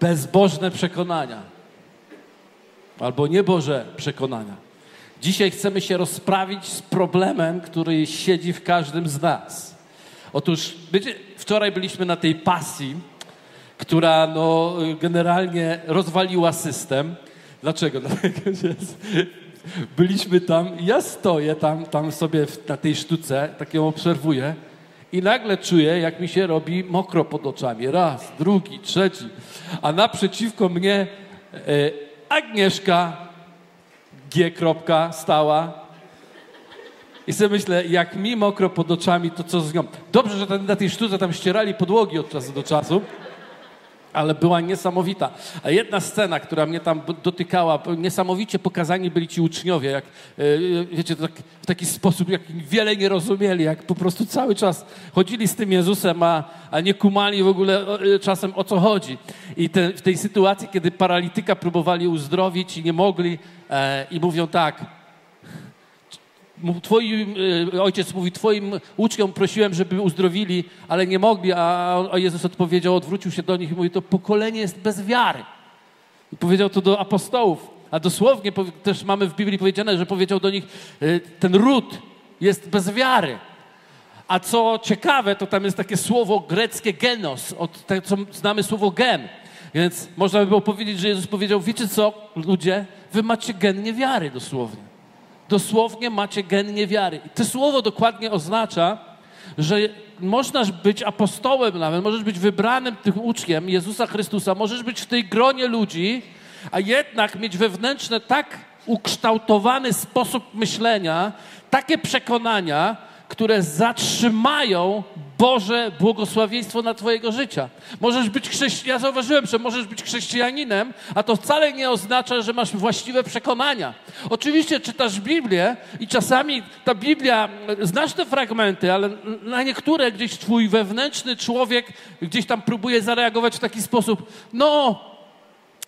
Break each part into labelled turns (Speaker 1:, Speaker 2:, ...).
Speaker 1: bezbożne przekonania albo nieboże przekonania. Dzisiaj chcemy się rozprawić z problemem, który siedzi w każdym z nas. Otóż wczoraj byliśmy na tej pasji, która no, generalnie rozwaliła system. Dlaczego? Dlatego, że byliśmy tam, ja stoję tam, tam sobie na tej sztuce, tak ją obserwuję i nagle czuję, jak mi się robi mokro pod oczami. Raz, drugi, trzeci. A naprzeciwko mnie e, Agnieszka G. stała. I sobie myślę, jak mi mokro pod oczami, to co z nią? Dobrze, że na tej sztuce tam ścierali podłogi od czasu do czasu ale była niesamowita. A jedna scena, która mnie tam dotykała, niesamowicie pokazani byli ci uczniowie, jak, e, wiecie, tak, w taki sposób, jak wiele nie rozumieli, jak po prostu cały czas chodzili z tym Jezusem, a, a nie kumali w ogóle e, czasem o co chodzi. I te, w tej sytuacji, kiedy paralityka próbowali uzdrowić i nie mogli, e, i mówią tak, Twoi, e, ojciec mówi, twoim uczniom prosiłem, żeby uzdrowili, ale nie mogli, a Jezus odpowiedział, odwrócił się do nich i mówi, to pokolenie jest bez wiary. I powiedział to do apostołów, a dosłownie też mamy w Biblii powiedziane, że powiedział do nich, e, ten ród jest bez wiary. A co ciekawe, to tam jest takie słowo greckie genos, od tego, co znamy słowo gen. Więc można by było powiedzieć, że Jezus powiedział, wiecie co, ludzie, wy macie gen niewiary dosłownie. Dosłownie macie gen niewiary. I to słowo dokładnie oznacza, że możesz być apostołem nawet, możesz być wybranym tym uczniem Jezusa Chrystusa, możesz być w tej gronie ludzi, a jednak mieć wewnętrzny tak ukształtowany sposób myślenia, takie przekonania, które zatrzymają Boże błogosławieństwo na Twojego życia. Możesz być chrześcijaninem, ja zauważyłem, że możesz być chrześcijaninem, a to wcale nie oznacza, że masz właściwe przekonania. Oczywiście czytasz Biblię i czasami ta Biblia, znasz te fragmenty, ale na niektóre gdzieś Twój wewnętrzny człowiek gdzieś tam próbuje zareagować w taki sposób. No,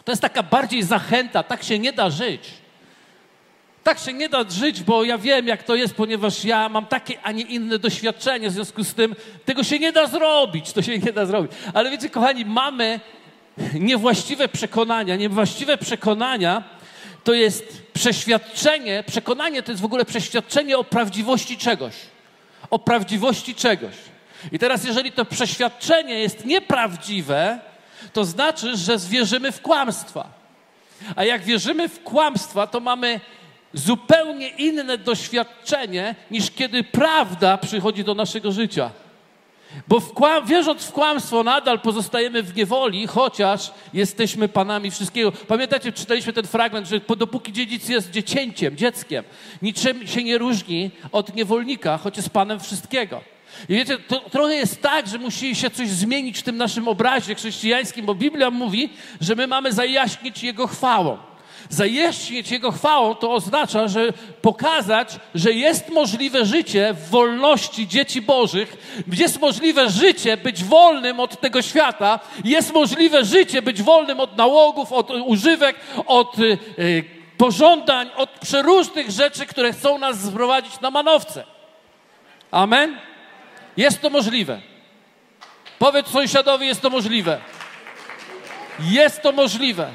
Speaker 1: to jest taka bardziej zachęta, tak się nie da żyć. Tak się nie da żyć, bo ja wiem, jak to jest, ponieważ ja mam takie, a nie inne doświadczenie, w związku z tym tego się nie da zrobić, to się nie da zrobić. Ale wiecie, kochani, mamy niewłaściwe przekonania. Niewłaściwe przekonania to jest przeświadczenie, przekonanie to jest w ogóle przeświadczenie o prawdziwości czegoś. O prawdziwości czegoś. I teraz, jeżeli to przeświadczenie jest nieprawdziwe, to znaczy, że zwierzymy w kłamstwa. A jak wierzymy w kłamstwa, to mamy zupełnie inne doświadczenie niż kiedy prawda przychodzi do naszego życia. Bo w kłam, wierząc w kłamstwo, nadal pozostajemy w niewoli, chociaż jesteśmy panami wszystkiego. Pamiętacie, czytaliśmy ten fragment, że dopóki dziedzic jest dziecięciem, dzieckiem, niczym się nie różni od niewolnika, choć jest panem wszystkiego. I wiecie, to trochę jest tak, że musi się coś zmienić w tym naszym obrazie chrześcijańskim, bo Biblia mówi, że my mamy zajaśnić Jego chwałą. Zajeździć Jego chwałą to oznacza, że pokazać, że jest możliwe życie w wolności dzieci Bożych, jest możliwe życie być wolnym od tego świata, jest możliwe życie być wolnym od nałogów, od używek, od y, y, pożądań, od przeróżnych rzeczy, które chcą nas sprowadzić na manowce. Amen? Jest to możliwe. Powiedz sąsiadowi, jest to możliwe. Jest to możliwe.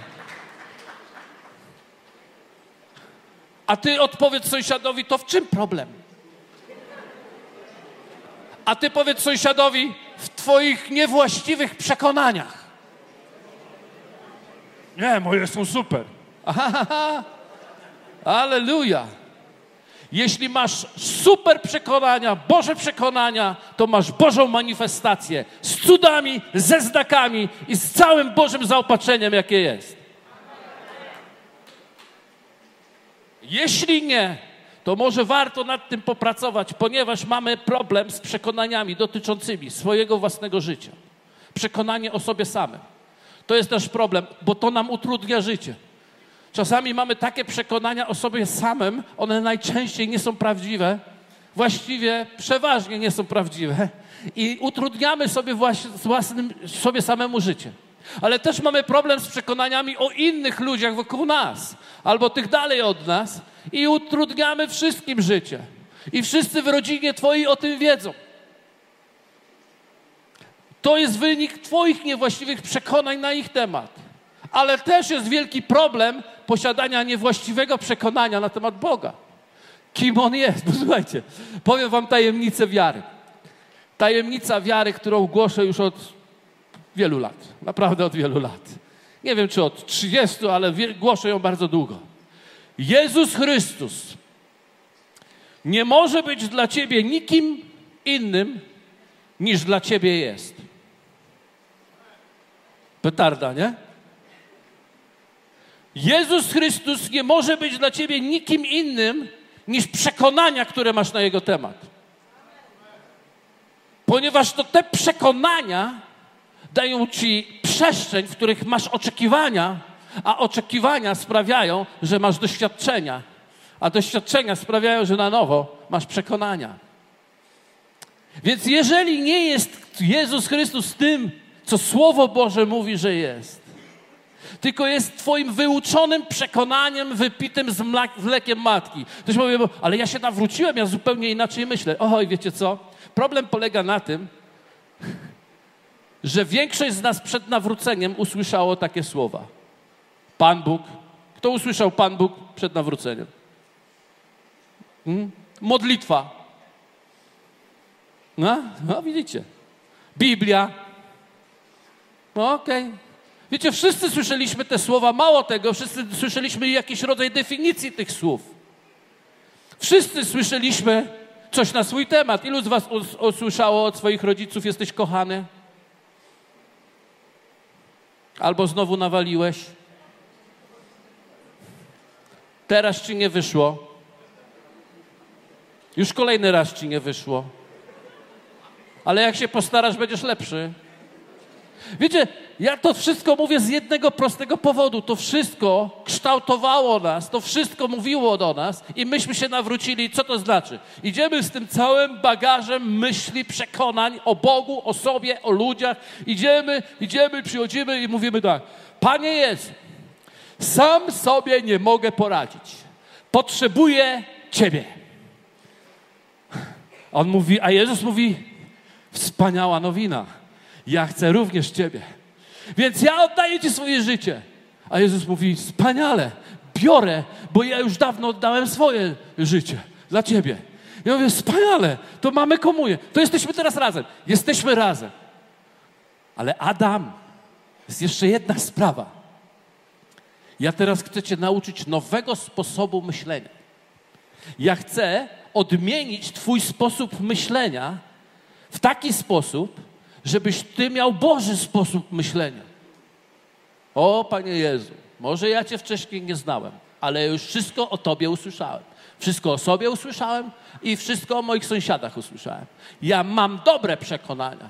Speaker 1: A ty odpowiedz sąsiadowi, to w czym problem? A ty powiedz sąsiadowi, w twoich niewłaściwych przekonaniach. Nie, moje są super. Aleluja. Jeśli masz super przekonania, Boże przekonania, to masz Bożą manifestację z cudami, ze znakami i z całym Bożym zaopatrzeniem, jakie jest. Jeśli nie, to może warto nad tym popracować, ponieważ mamy problem z przekonaniami dotyczącymi swojego własnego życia. Przekonanie o sobie samym. To jest też problem, bo to nam utrudnia życie. Czasami mamy takie przekonania o sobie samym, one najczęściej nie są prawdziwe, właściwie przeważnie nie są prawdziwe i utrudniamy sobie własnym, sobie samemu życie. Ale też mamy problem z przekonaniami o innych ludziach wokół nas, albo tych dalej od nas, i utrudniamy wszystkim życie. I wszyscy w rodzinie Twojej o tym wiedzą. To jest wynik Twoich niewłaściwych przekonań na ich temat. Ale też jest wielki problem posiadania niewłaściwego przekonania na temat Boga. Kim On jest? Posłuchajcie, powiem Wam tajemnicę wiary. Tajemnica wiary, którą głoszę już od wielu lat. Naprawdę od wielu lat. Nie wiem, czy od 30, ale głoszę ją bardzo długo. Jezus Chrystus nie może być dla Ciebie nikim innym niż dla Ciebie jest. Petarda, nie? Jezus Chrystus nie może być dla ciebie nikim innym niż przekonania, które masz na jego temat. Ponieważ to te przekonania dają ci przestrzeń, w których masz oczekiwania, a oczekiwania sprawiają, że masz doświadczenia, a doświadczenia sprawiają, że na nowo masz przekonania. Więc jeżeli nie jest Jezus Chrystus tym, co Słowo Boże mówi, że jest, tylko jest Twoim wyuczonym przekonaniem wypitym z mlekiem matki. Ktoś powie, ale ja się nawróciłem, ja zupełnie inaczej myślę. Oj, wiecie co? Problem polega na tym, że większość z nas przed nawróceniem usłyszało takie słowa. Pan Bóg. Kto usłyszał Pan Bóg przed nawróceniem? Hmm? Modlitwa. No, no widzicie. Biblia. No, okej. Okay. Wiecie, wszyscy słyszeliśmy te słowa, mało tego, wszyscy słyszeliśmy jakiś rodzaj definicji tych słów. Wszyscy słyszeliśmy coś na swój temat. Ilu z Was usłyszało od swoich rodziców, jesteś kochany? Albo znowu nawaliłeś? Teraz ci nie wyszło. Już kolejny raz ci nie wyszło. Ale jak się postarasz, będziesz lepszy. Wiecie, ja to wszystko mówię z jednego prostego powodu. To wszystko kształtowało nas, to wszystko mówiło do nas i myśmy się nawrócili. Co to znaczy? Idziemy z tym całym bagażem myśli, przekonań o Bogu, o sobie, o ludziach. Idziemy, idziemy, przychodzimy i mówimy tak. Panie Jezu, sam sobie nie mogę poradzić. Potrzebuję Ciebie. On mówi, a Jezus mówi, wspaniała nowina ja chcę również Ciebie. Więc ja oddaję Ci swoje życie. A Jezus mówi, wspaniale, biorę, bo ja już dawno oddałem swoje życie dla Ciebie. Ja mówię, wspaniale, to mamy komunię, to jesteśmy teraz razem. Jesteśmy razem. Ale Adam, jest jeszcze jedna sprawa. Ja teraz chcę Cię nauczyć nowego sposobu myślenia. Ja chcę odmienić Twój sposób myślenia w taki sposób, żebyś Ty miał Boży sposób myślenia. O, Panie Jezu, może ja Cię wcześniej nie znałem, ale już wszystko o Tobie usłyszałem. Wszystko o sobie usłyszałem i wszystko o moich sąsiadach usłyszałem. Ja mam dobre przekonania.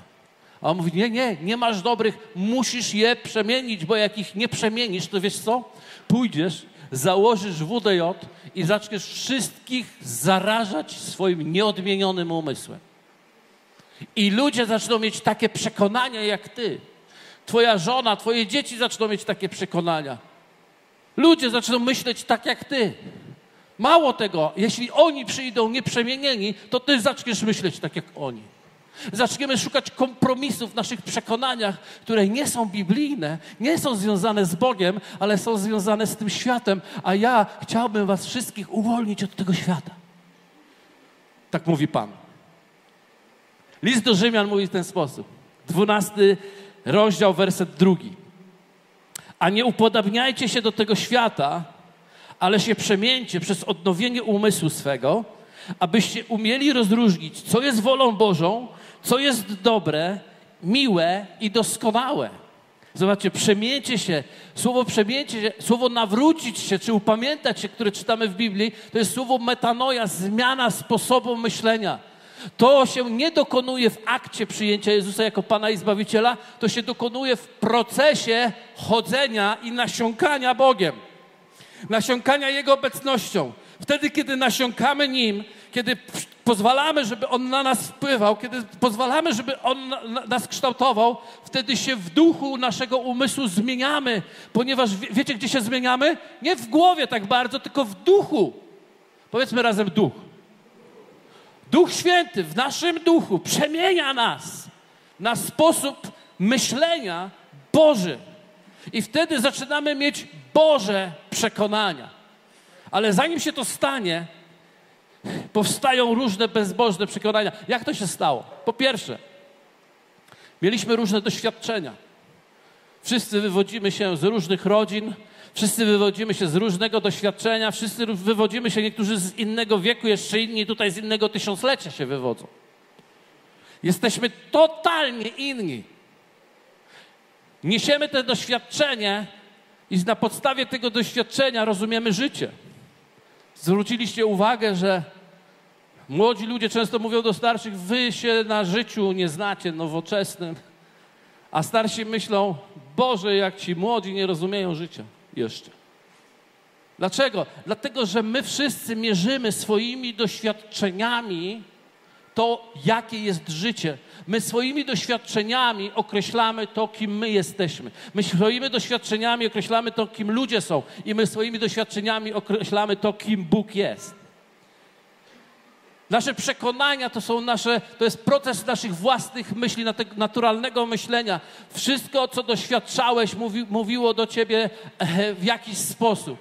Speaker 1: A on mówi, nie, nie, nie masz dobrych, musisz je przemienić, bo jak ich nie przemienisz, to wiesz co? Pójdziesz, założysz WDJ i zaczniesz wszystkich zarażać swoim nieodmienionym umysłem. I ludzie zaczną mieć takie przekonania jak ty. Twoja żona, twoje dzieci zaczną mieć takie przekonania. Ludzie zaczną myśleć tak jak ty. Mało tego, jeśli oni przyjdą nieprzemienieni, to ty zaczniesz myśleć tak jak oni. Zaczniemy szukać kompromisów w naszych przekonaniach, które nie są biblijne, nie są związane z Bogiem, ale są związane z tym światem, a ja chciałbym Was wszystkich uwolnić od tego świata. Tak mówi Pan. List do Rzymian mówi w ten sposób. Dwunasty rozdział, werset drugi. A nie upodabniajcie się do tego świata, ale się przemieńcie przez odnowienie umysłu swego, abyście umieli rozróżnić, co jest wolą Bożą, co jest dobre, miłe i doskonałe. Zobaczcie, przemieńcie się. Słowo przemieńcie się, słowo nawrócić się, czy upamiętać się, które czytamy w Biblii, to jest słowo metanoja, zmiana sposobu myślenia. To się nie dokonuje w akcie przyjęcia Jezusa jako Pana i Zbawiciela, to się dokonuje w procesie chodzenia i nasiąkania Bogiem. Nasiąkania Jego obecnością. Wtedy, kiedy nasiąkamy Nim, kiedy pozwalamy, żeby On na nas wpływał, kiedy pozwalamy, żeby On nas kształtował, wtedy się w duchu naszego umysłu zmieniamy, ponieważ wiecie, gdzie się zmieniamy? Nie w głowie tak bardzo, tylko w duchu. Powiedzmy razem duch. Duch Święty w naszym duchu przemienia nas na sposób myślenia Boży. I wtedy zaczynamy mieć Boże przekonania. Ale zanim się to stanie, powstają różne bezbożne przekonania. Jak to się stało? Po pierwsze, mieliśmy różne doświadczenia. Wszyscy wywodzimy się z różnych rodzin, wszyscy wywodzimy się z różnego doświadczenia, wszyscy wywodzimy się, niektórzy z innego wieku, jeszcze inni tutaj z innego tysiąclecia się wywodzą. Jesteśmy totalnie inni. Niesiemy to doświadczenie i na podstawie tego doświadczenia rozumiemy życie. Zwróciliście uwagę, że młodzi ludzie często mówią do starszych: Wy się na życiu nie znacie nowoczesnym. A starsi myślą: Boże, jak ci młodzi nie rozumieją życia jeszcze. Dlaczego? Dlatego, że my wszyscy mierzymy swoimi doświadczeniami to, jakie jest życie. My swoimi doświadczeniami określamy to, kim my jesteśmy. My swoimi doświadczeniami określamy to, kim ludzie są. I my swoimi doświadczeniami określamy to, kim Bóg jest. Nasze przekonania to są nasze, to jest proces naszych własnych myśli, naturalnego myślenia. Wszystko, co doświadczałeś, mówi, mówiło do ciebie e, w jakiś sposób.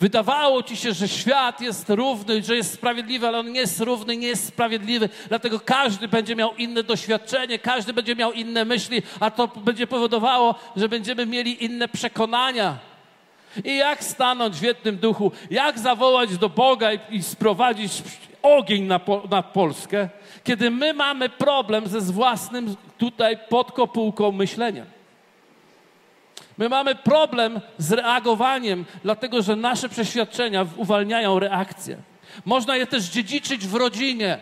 Speaker 1: Wydawało ci się, że świat jest równy, że jest sprawiedliwy, ale on nie jest równy, nie jest sprawiedliwy. Dlatego każdy będzie miał inne doświadczenie, każdy będzie miał inne myśli, a to będzie powodowało, że będziemy mieli inne przekonania. I jak stanąć w jednym duchu, jak zawołać do Boga i, i sprowadzić ogień na, na Polskę, kiedy my mamy problem ze własnym tutaj podkopułką myślenia. My mamy problem z reagowaniem, dlatego że nasze przeświadczenia uwalniają reakcję. Można je też dziedziczyć w rodzinie.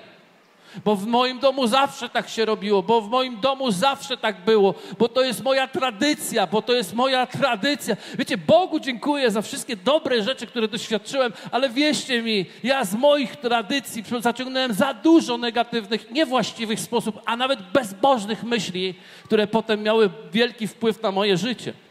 Speaker 1: Bo w moim domu zawsze tak się robiło, bo w moim domu zawsze tak było, bo to jest moja tradycja, bo to jest moja tradycja. Wiecie, Bogu dziękuję za wszystkie dobre rzeczy, które doświadczyłem, ale wierzcie mi, ja z moich tradycji zaciągnąłem za dużo negatywnych, niewłaściwych sposób, a nawet bezbożnych myśli, które potem miały wielki wpływ na moje życie.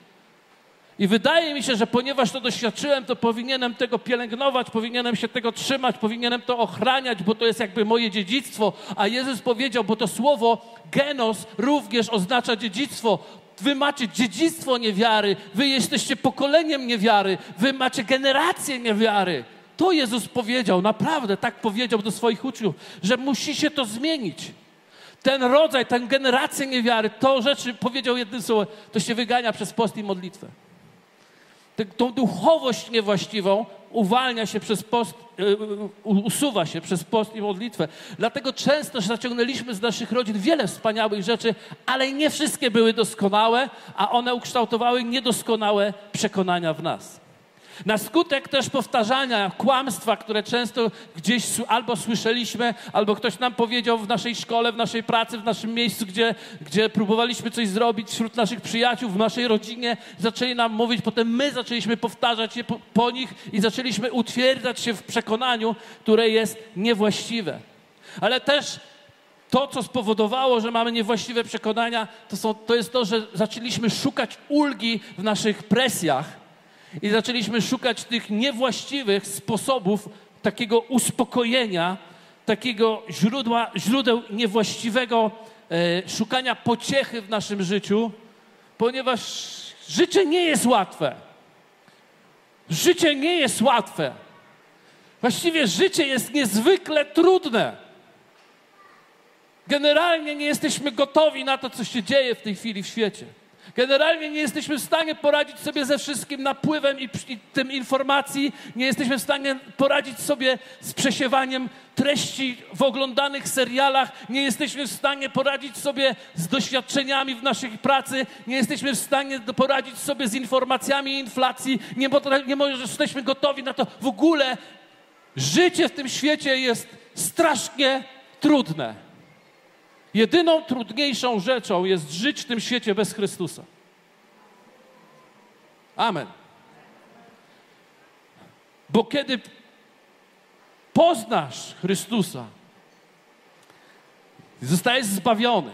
Speaker 1: I wydaje mi się, że ponieważ to doświadczyłem, to powinienem tego pielęgnować, powinienem się tego trzymać, powinienem to ochraniać, bo to jest jakby moje dziedzictwo. A Jezus powiedział, bo to słowo genos również oznacza dziedzictwo. Wy macie dziedzictwo niewiary, wy jesteście pokoleniem niewiary, wy macie generację niewiary. To Jezus powiedział, naprawdę tak powiedział do swoich uczniów, że musi się to zmienić. Ten rodzaj, tę generację niewiary, to rzeczy powiedział jednym słowem, to się wygania przez post i modlitwę tą duchowość niewłaściwą uwalnia się przez post, e, usuwa się przez post i modlitwę. Dlatego często zaciągnęliśmy z naszych rodzin wiele wspaniałych rzeczy, ale nie wszystkie były doskonałe, a one ukształtowały niedoskonałe przekonania w nas. Na skutek też powtarzania kłamstwa, które często gdzieś albo słyszeliśmy, albo ktoś nam powiedział w naszej szkole, w naszej pracy, w naszym miejscu, gdzie, gdzie próbowaliśmy coś zrobić wśród naszych przyjaciół, w naszej rodzinie, zaczęli nam mówić, potem my zaczęliśmy powtarzać je po, po nich i zaczęliśmy utwierdzać się w przekonaniu, które jest niewłaściwe. Ale też to, co spowodowało, że mamy niewłaściwe przekonania, to, są, to jest to, że zaczęliśmy szukać ulgi w naszych presjach i zaczęliśmy szukać tych niewłaściwych sposobów takiego uspokojenia, takiego źródła, źródeł niewłaściwego e, szukania pociechy w naszym życiu, ponieważ życie nie jest łatwe. Życie nie jest łatwe. Właściwie życie jest niezwykle trudne. Generalnie nie jesteśmy gotowi na to, co się dzieje w tej chwili w świecie. Generalnie nie jesteśmy w stanie poradzić sobie ze wszystkim napływem i, i tym informacji, nie jesteśmy w stanie poradzić sobie z przesiewaniem treści w oglądanych serialach, nie jesteśmy w stanie poradzić sobie z doświadczeniami w naszej pracy, nie jesteśmy w stanie poradzić sobie z informacjami inflacji, nie, nie jesteśmy gotowi na to. W ogóle życie w tym świecie jest strasznie trudne. Jedyną trudniejszą rzeczą jest żyć w tym świecie bez Chrystusa. Amen. Bo kiedy poznasz Chrystusa, zostajesz zbawiony,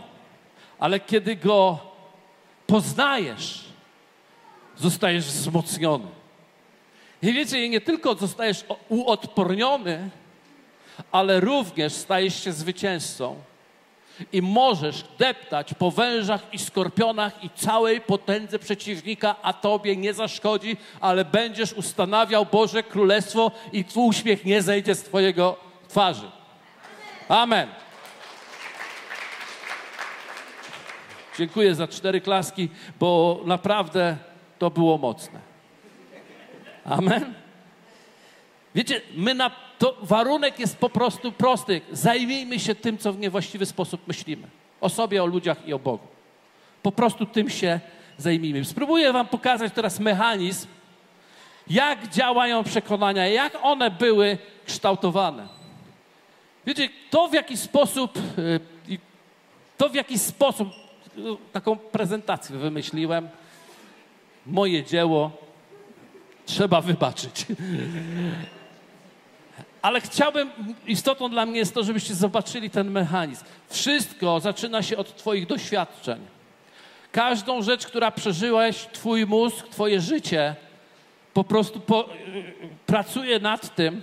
Speaker 1: ale kiedy go poznajesz, zostajesz wzmocniony. I wiecie, nie tylko zostajesz uodporniony, ale również stajesz się zwycięzcą I możesz deptać po wężach i skorpionach i całej potędze przeciwnika, a tobie nie zaszkodzi, ale będziesz ustanawiał Boże Królestwo i twój uśmiech nie zejdzie z twojego twarzy. Amen. Dziękuję za cztery klaski, bo naprawdę to było mocne. Amen. Wiecie, my na to warunek jest po prostu prosty. Zajmijmy się tym, co w niewłaściwy sposób myślimy. O sobie, o ludziach i o Bogu. Po prostu tym się zajmijmy. Spróbuję wam pokazać teraz mechanizm, jak działają przekonania, jak one były kształtowane. Wiecie, to w jaki sposób, y, to w jaki sposób, y, taką prezentację wymyśliłem, moje dzieło, trzeba wybaczyć. Ale chciałbym, istotą dla mnie jest to, żebyście zobaczyli ten mechanizm. Wszystko zaczyna się od Twoich doświadczeń. Każdą rzecz, która przeżyłeś, Twój mózg, Twoje życie, po prostu po, pracuje nad tym,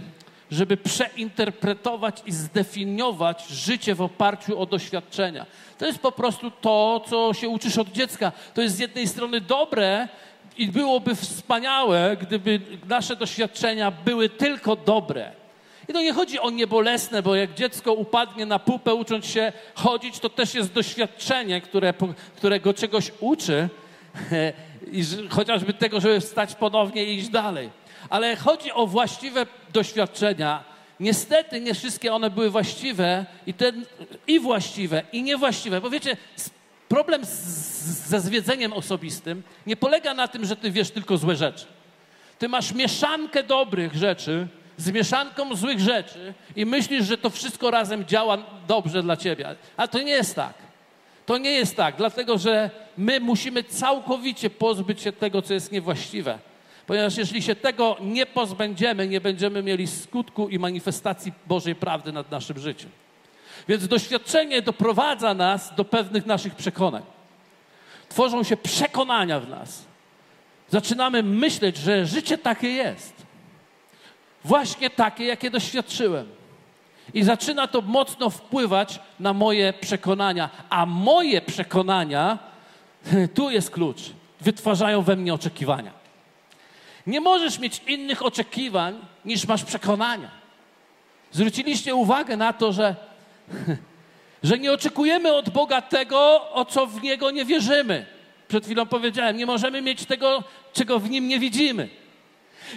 Speaker 1: żeby przeinterpretować i zdefiniować życie w oparciu o doświadczenia. To jest po prostu to, co się uczysz od dziecka. To jest z jednej strony dobre i byłoby wspaniałe, gdyby nasze doświadczenia były tylko dobre. I to nie chodzi o niebolesne, bo jak dziecko upadnie na pupę, ucząc się chodzić, to też jest doświadczenie, które, którego czegoś uczy, i chociażby tego, żeby wstać ponownie i iść dalej. Ale chodzi o właściwe doświadczenia. Niestety nie wszystkie one były właściwe i, ten, i właściwe, i niewłaściwe. Bo wiecie, problem z, ze zwiedzeniem osobistym nie polega na tym, że ty wiesz tylko złe rzeczy. Ty masz mieszankę dobrych rzeczy z mieszanką złych rzeczy i myślisz, że to wszystko razem działa dobrze dla ciebie. Ale to nie jest tak. To nie jest tak, dlatego że my musimy całkowicie pozbyć się tego, co jest niewłaściwe. Ponieważ jeśli się tego nie pozbędziemy, nie będziemy mieli skutku i manifestacji Bożej prawdy nad naszym życiem. Więc doświadczenie doprowadza nas do pewnych naszych przekonań. Tworzą się przekonania w nas. Zaczynamy myśleć, że życie takie jest. Właśnie takie, jakie doświadczyłem. I zaczyna to mocno wpływać na moje przekonania. A moje przekonania, tu jest klucz, wytwarzają we mnie oczekiwania. Nie możesz mieć innych oczekiwań niż masz przekonania. Zwróciliście uwagę na to, że, że nie oczekujemy od Boga tego, o co w Niego nie wierzymy. Przed chwilą powiedziałem, nie możemy mieć tego, czego w Nim nie widzimy.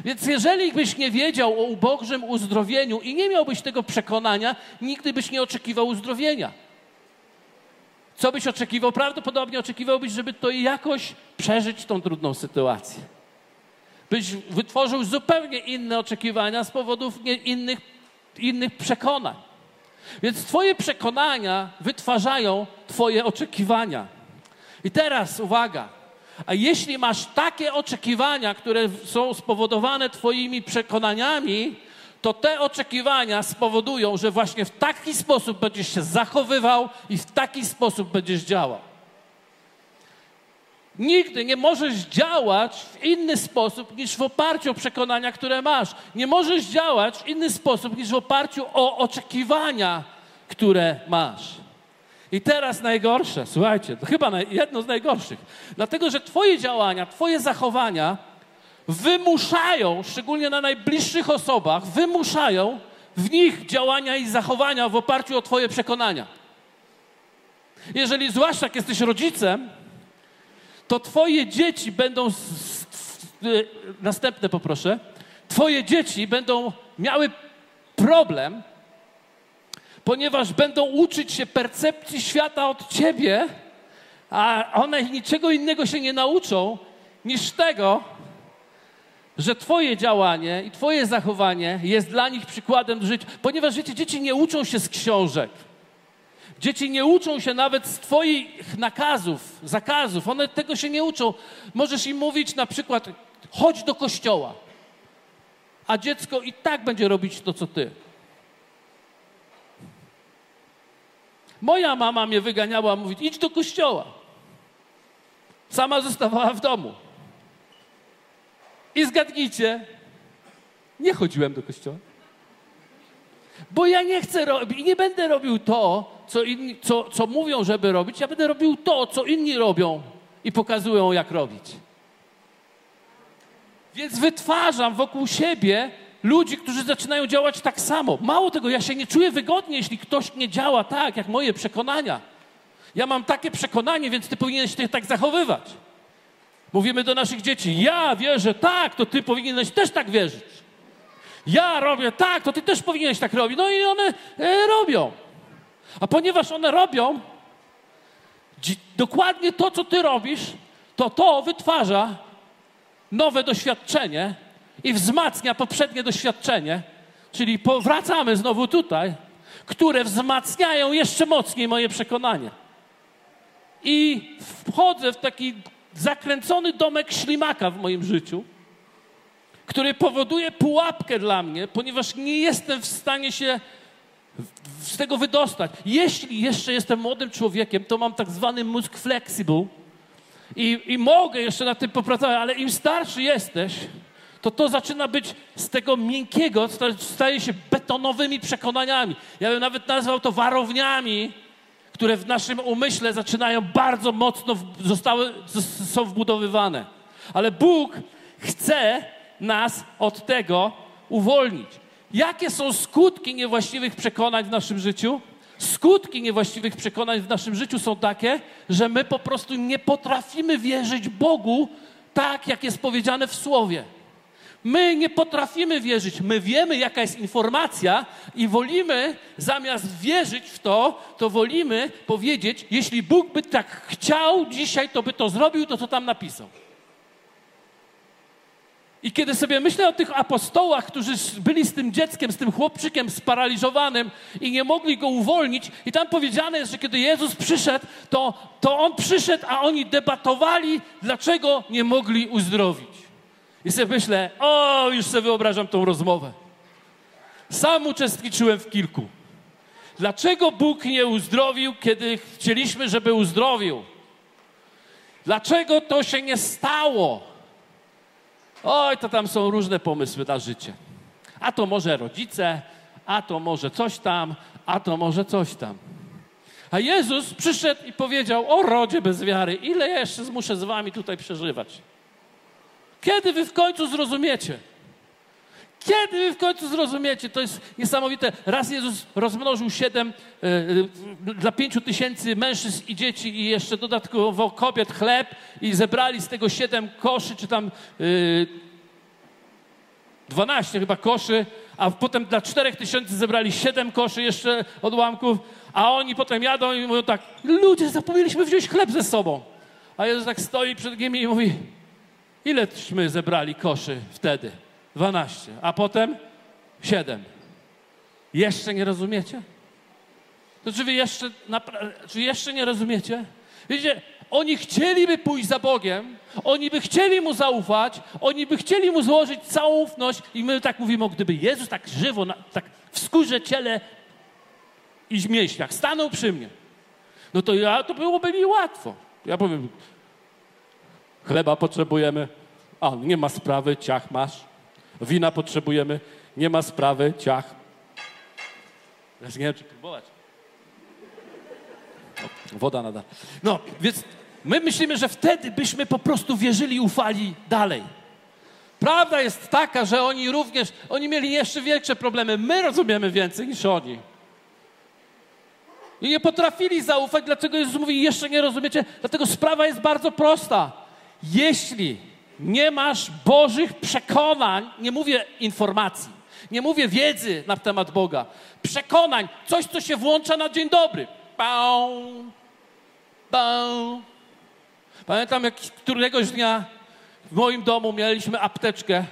Speaker 1: Więc jeżeli byś nie wiedział o ubogrzym uzdrowieniu i nie miałbyś tego przekonania, nigdy byś nie oczekiwał uzdrowienia. Co byś oczekiwał? Prawdopodobnie oczekiwałbyś, żeby to jakoś przeżyć tą trudną sytuację. Byś wytworzył zupełnie inne oczekiwania z powodów innych, innych przekonań. Więc Twoje przekonania wytwarzają Twoje oczekiwania. I teraz uwaga. A jeśli masz takie oczekiwania, które są spowodowane Twoimi przekonaniami, to te oczekiwania spowodują, że właśnie w taki sposób będziesz się zachowywał i w taki sposób będziesz działał. Nigdy nie możesz działać w inny sposób niż w oparciu o przekonania, które masz. Nie możesz działać w inny sposób niż w oparciu o oczekiwania, które masz. I teraz najgorsze, słuchajcie, to chyba jedno z najgorszych. Dlatego, że Twoje działania, Twoje zachowania wymuszają, szczególnie na najbliższych osobach, wymuszają w nich działania i zachowania w oparciu o Twoje przekonania. Jeżeli zwłaszcza jak jesteś rodzicem, to Twoje dzieci będą. Z, z, z, następne poproszę. Twoje dzieci będą miały problem ponieważ będą uczyć się percepcji świata od ciebie, a one niczego innego się nie nauczą niż tego, że Twoje działanie i Twoje zachowanie jest dla nich przykładem do życia. Ponieważ wiecie, dzieci nie uczą się z książek. Dzieci nie uczą się nawet z Twoich nakazów, zakazów. One tego się nie uczą. Możesz im mówić na przykład, chodź do kościoła, a dziecko i tak będzie robić to, co Ty. Moja mama mnie wyganiała, mówi, idź do kościoła. Sama zostawała w domu. I zgadnijcie, nie chodziłem do kościoła. Bo ja nie chcę robić i nie będę robił to, co, inni, co, co mówią, żeby robić, ja będę robił to, co inni robią i pokazują, jak robić. Więc wytwarzam wokół siebie ludzi, którzy zaczynają działać tak samo. Mało tego, ja się nie czuję wygodnie, jeśli ktoś nie działa tak, jak moje przekonania. Ja mam takie przekonanie, więc ty powinieneś się tak zachowywać. Mówimy do naszych dzieci, ja wierzę tak, to ty powinieneś też tak wierzyć. Ja robię tak, to ty też powinieneś tak robić. No i one e, robią. A ponieważ one robią dokładnie to, co ty robisz, to to wytwarza nowe doświadczenie i wzmacnia poprzednie doświadczenie, czyli powracamy znowu tutaj, które wzmacniają jeszcze mocniej moje przekonanie. I wchodzę w taki zakręcony domek ślimaka w moim życiu, który powoduje pułapkę dla mnie, ponieważ nie jestem w stanie się z tego wydostać. Jeśli jeszcze jestem młodym człowiekiem, to mam tak zwany mózg flexible i, i mogę jeszcze na tym popracować, ale im starszy jesteś, to to zaczyna być z tego miękkiego, staje się betonowymi przekonaniami. Ja bym nawet nazwał to warowniami, które w naszym umyśle zaczynają bardzo mocno, zostały, są wbudowywane. Ale Bóg chce nas od tego uwolnić. Jakie są skutki niewłaściwych przekonań w naszym życiu? Skutki niewłaściwych przekonań w naszym życiu są takie, że my po prostu nie potrafimy wierzyć Bogu tak, jak jest powiedziane w Słowie. My nie potrafimy wierzyć. My wiemy, jaka jest informacja, i wolimy, zamiast wierzyć w to, to wolimy powiedzieć: Jeśli Bóg by tak chciał dzisiaj, to by to zrobił, to co tam napisał. I kiedy sobie myślę o tych apostołach, którzy byli z tym dzieckiem, z tym chłopczykiem sparaliżowanym i nie mogli go uwolnić, i tam powiedziane jest, że kiedy Jezus przyszedł, to, to on przyszedł, a oni debatowali, dlaczego nie mogli uzdrowić. I sobie myślę, o, już sobie wyobrażam tą rozmowę. Sam uczestniczyłem w kilku. Dlaczego Bóg nie uzdrowił, kiedy chcieliśmy, żeby uzdrowił? Dlaczego to się nie stało? Oj, to tam są różne pomysły na życie. A to może rodzice, a to może coś tam, a to może coś tam. A Jezus przyszedł i powiedział: O rodzie bez wiary, ile jeszcze muszę z wami tutaj przeżywać? Kiedy wy w końcu zrozumiecie? Kiedy wy w końcu zrozumiecie? To jest niesamowite. Raz Jezus rozmnożył siedem e, dla pięciu tysięcy mężczyzn i dzieci i jeszcze dodatkowo kobiet chleb i zebrali z tego siedem koszy, czy tam e, dwanaście chyba koszy, a potem dla czterech tysięcy zebrali siedem koszy jeszcze odłamków, a oni potem jadą i mówią tak, ludzie, zapomnieliśmy wziąć chleb ze sobą. A Jezus tak stoi przed nimi i mówi, ileśmy zebrali koszy wtedy? 12, a potem 7. Jeszcze nie rozumiecie? To czy wy jeszcze, czy jeszcze nie rozumiecie? Wiecie, oni chcieliby pójść za Bogiem, oni by chcieli Mu zaufać, oni by chcieli Mu złożyć całą ufność i my tak mówimy, gdyby Jezus tak żywo, tak w skórze, ciele i mięśniach stanął przy mnie, no to ja, to byłoby mi łatwo. Ja powiem, chleba potrzebujemy, a nie ma sprawy, ciach masz. Wina potrzebujemy, nie ma sprawy, ciach. Ja nie wiem, czy próbować. Woda nada. No, więc my myślimy, że wtedy byśmy po prostu wierzyli i ufali dalej. Prawda jest taka, że oni również, oni mieli jeszcze większe problemy. My rozumiemy więcej niż oni. I nie potrafili zaufać, dlaczego Jezus mówi, jeszcze nie rozumiecie? Dlatego sprawa jest bardzo prosta. Jeśli nie masz Bożych przekonań, nie mówię informacji, nie mówię wiedzy na temat Boga, przekonań, coś, co się włącza na dzień dobry. Bał, bał. Pamiętam, jak któregoś dnia w moim domu mieliśmy apteczkę,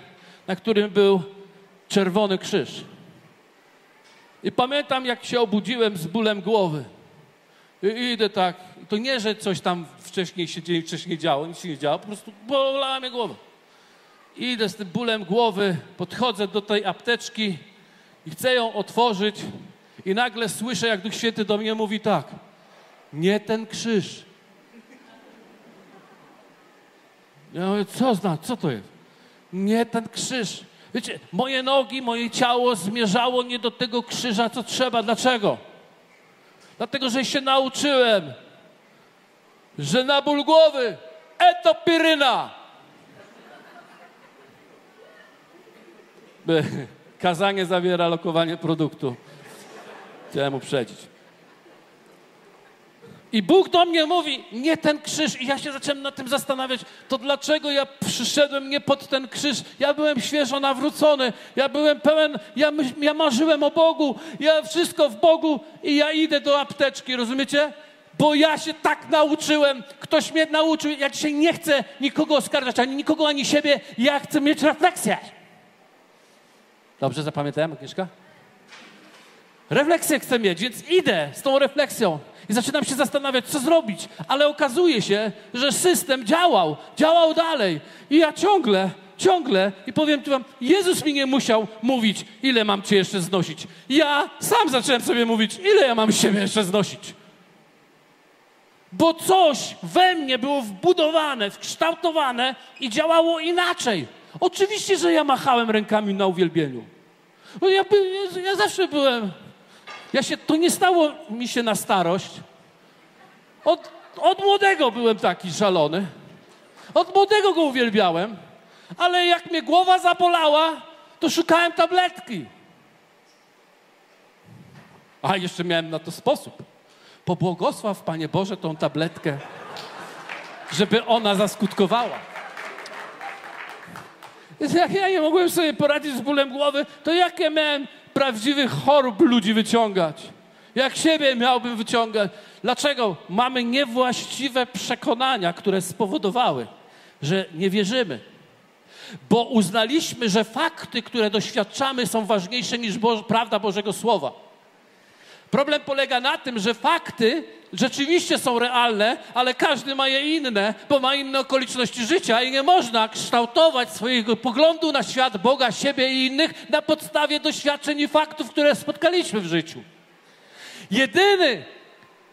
Speaker 1: na którym był czerwony krzyż. I pamiętam, jak się obudziłem z bólem głowy. I idę tak. To nie, że coś tam wcześniej się dzieje, wcześniej działo, nic się nie działo, po prostu bolała mnie głowa. Idę z tym bólem głowy, podchodzę do tej apteczki i chcę ją otworzyć i nagle słyszę, jak Duch Święty do mnie mówi tak. Nie ten krzyż. Ja mówię, co zna, co to jest? Nie ten krzyż. Wiecie, moje nogi, moje ciało zmierzało nie do tego krzyża, co trzeba. Dlaczego? Dlatego, że się nauczyłem, że na ból głowy etopiryna. Kazanie zawiera lokowanie produktu. Chciałem uprzedzić. I Bóg do mnie mówi, nie ten krzyż. I ja się zacząłem nad tym zastanawiać, to dlaczego ja przyszedłem nie pod ten krzyż? Ja byłem świeżo nawrócony, ja byłem pełen, ja, ja marzyłem o Bogu, ja wszystko w Bogu i ja idę do apteczki, rozumiecie? Bo ja się tak nauczyłem, ktoś mnie nauczył, ja dzisiaj nie chcę nikogo oskarżać, ani nikogo, ani siebie, ja chcę mieć refleksję. Dobrze zapamiętałem, Agnieszka? Refleksję chcę mieć, więc idę z tą refleksją i zaczynam się zastanawiać, co zrobić. Ale okazuje się, że system działał, działał dalej. I ja ciągle, ciągle, i powiem tu wam, Jezus mi nie musiał mówić, ile mam cię jeszcze znosić. Ja sam zacząłem sobie mówić, ile ja mam siebie jeszcze znosić. Bo coś we mnie było wbudowane, wkształtowane i działało inaczej. Oczywiście, że ja machałem rękami na uwielbieniu. No ja, by, ja zawsze byłem. Ja się, to nie stało mi się na starość. Od, od młodego byłem taki szalony. Od młodego go uwielbiałem. Ale jak mnie głowa zabolała, to szukałem tabletki. A jeszcze miałem na to sposób. Pobłogosław, Panie Boże, tą tabletkę, żeby ona zaskutkowała. Jak ja nie mogłem sobie poradzić z bólem głowy, to jakie miałem prawdziwych chorób ludzi wyciągać? Jak siebie miałbym wyciągać? Dlaczego? Mamy niewłaściwe przekonania, które spowodowały, że nie wierzymy. Bo uznaliśmy, że fakty, które doświadczamy, są ważniejsze niż prawda Bożego Słowa. Problem polega na tym, że fakty rzeczywiście są realne, ale każdy ma je inne, bo ma inne okoliczności życia i nie można kształtować swojego poglądu na świat, Boga, siebie i innych na podstawie doświadczeń i faktów, które spotkaliśmy w życiu. Jedyny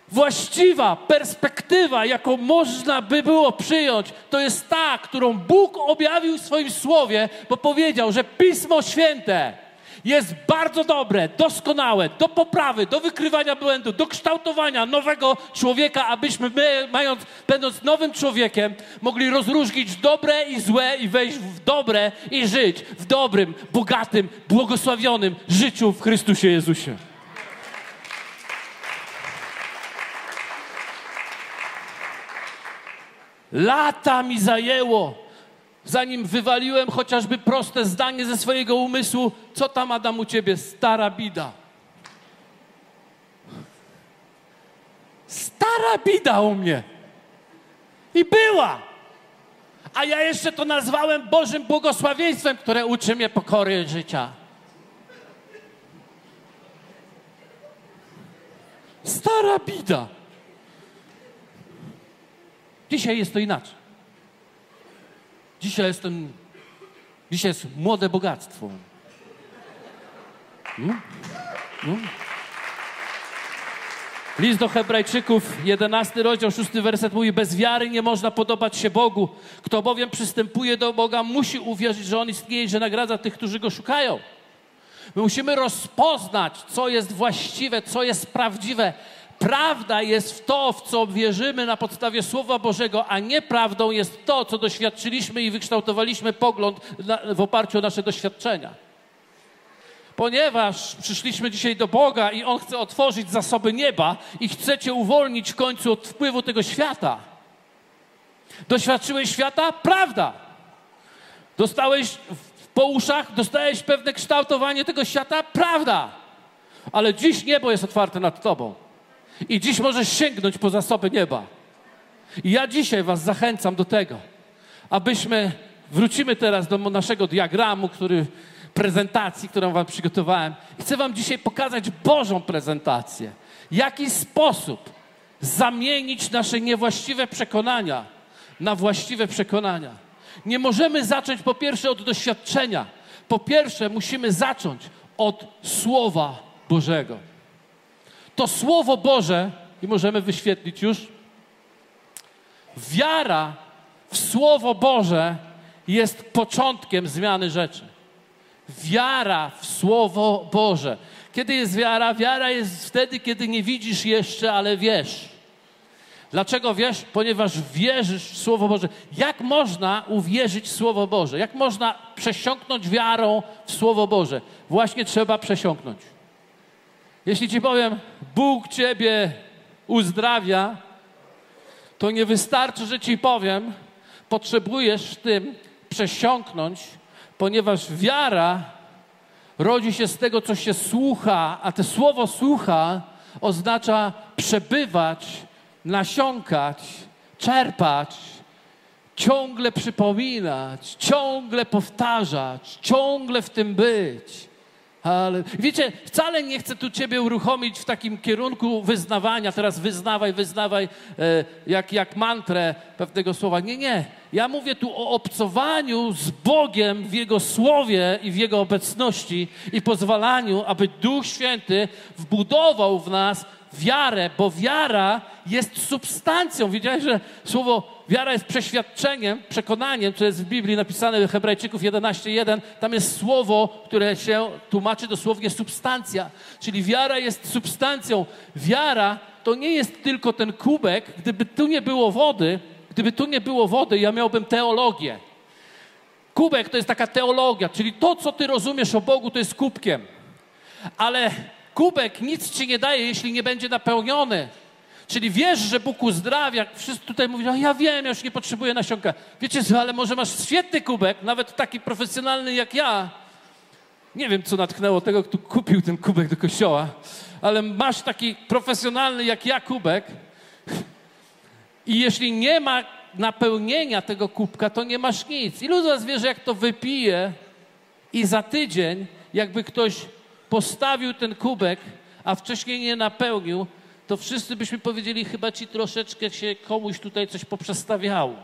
Speaker 1: właściwa perspektywa, jaką można by było przyjąć, to jest ta, którą Bóg objawił w swoim słowie, bo powiedział, że Pismo Święte jest bardzo dobre, doskonałe, do poprawy, do wykrywania błędu, do kształtowania nowego człowieka, abyśmy my, mając, będąc nowym człowiekiem, mogli rozróżnić dobre i złe i wejść w dobre i żyć w dobrym, bogatym, błogosławionym życiu w Chrystusie Jezusie. Lata mi zajęło, zanim wywaliłem chociażby proste zdanie ze swojego umysłu, co tam Adam u ciebie, stara bida. Stara bida u mnie. I była. A ja jeszcze to nazwałem Bożym błogosławieństwem, które uczy mnie pokory życia. Stara bida. Dzisiaj jest to inaczej. Dzisiaj jestem, dzisiaj jest młode bogactwo. Hmm? Hmm? List do Hebrajczyków, 11 rozdział, 6 werset mówi: Bez wiary nie można podobać się Bogu. Kto bowiem przystępuje do Boga, musi uwierzyć, że On istnieje i że nagradza tych, którzy go szukają. My musimy rozpoznać, co jest właściwe, co jest prawdziwe, Prawda jest w to, w co wierzymy na podstawie Słowa Bożego, a nieprawdą jest to, co doświadczyliśmy i wykształtowaliśmy pogląd w oparciu o nasze doświadczenia. Ponieważ przyszliśmy dzisiaj do Boga i On chce otworzyć zasoby nieba i chce Cię uwolnić w końcu od wpływu tego świata. Doświadczyłeś świata? Prawda. Dostałeś po uszach, dostałeś pewne kształtowanie tego świata? Prawda. Ale dziś niebo jest otwarte nad Tobą. I dziś możesz sięgnąć po zasoby nieba. I ja dzisiaj Was zachęcam do tego, abyśmy, wrócimy teraz do naszego diagramu, który, prezentacji, którą Wam przygotowałem. Chcę Wam dzisiaj pokazać Bożą prezentację. Jaki sposób zamienić nasze niewłaściwe przekonania na właściwe przekonania. Nie możemy zacząć po pierwsze od doświadczenia. Po pierwsze musimy zacząć od Słowa Bożego to Słowo Boże, i możemy wyświetlić już, wiara w Słowo Boże jest początkiem zmiany rzeczy. Wiara w Słowo Boże. Kiedy jest wiara? Wiara jest wtedy, kiedy nie widzisz jeszcze, ale wiesz. Dlaczego wiesz? Ponieważ wierzysz w Słowo Boże. Jak można uwierzyć w Słowo Boże? Jak można przesiąknąć wiarą w Słowo Boże? Właśnie trzeba przesiąknąć. Jeśli ci powiem, Bóg ciebie uzdrawia, to nie wystarczy, że ci powiem, potrzebujesz tym przesiąknąć, ponieważ wiara rodzi się z tego, co się słucha, a to słowo słucha oznacza przebywać, nasiąkać, czerpać, ciągle przypominać, ciągle powtarzać, ciągle w tym być. Ale wiecie, wcale nie chcę tu Ciebie uruchomić w takim kierunku wyznawania, teraz wyznawaj, wyznawaj, e, jak, jak mantrę pewnego słowa. Nie, nie. Ja mówię tu o obcowaniu z Bogiem w Jego słowie i w Jego obecności i pozwalaniu, aby Duch Święty wbudował w nas wiarę, bo wiara jest substancją. Widziałeś, że słowo wiara jest przeświadczeniem, przekonaniem, co jest w Biblii napisane w Hebrajczyków 11.1. Tam jest słowo, które się tłumaczy dosłownie substancja. Czyli wiara jest substancją. Wiara to nie jest tylko ten kubek. Gdyby tu nie było wody, gdyby tu nie było wody, ja miałbym teologię. Kubek to jest taka teologia, czyli to, co ty rozumiesz o Bogu, to jest kubkiem. Ale kubek nic ci nie daje, jeśli nie będzie napełniony. Czyli wiesz, że Bóg uzdrawia. Wszyscy tutaj mówią, ja wiem, ja już nie potrzebuję nasionka. Wiecie co, ale może masz świetny kubek, nawet taki profesjonalny jak ja. Nie wiem, co natknęło tego, kto kupił ten kubek do kościoła, ale masz taki profesjonalny jak ja kubek i jeśli nie ma napełnienia tego kubka, to nie masz nic. Ilu z was wie, że jak to wypije i za tydzień, jakby ktoś postawił ten kubek, a wcześniej nie napełnił, to wszyscy byśmy powiedzieli, chyba ci troszeczkę się komuś tutaj coś poprzestawiało.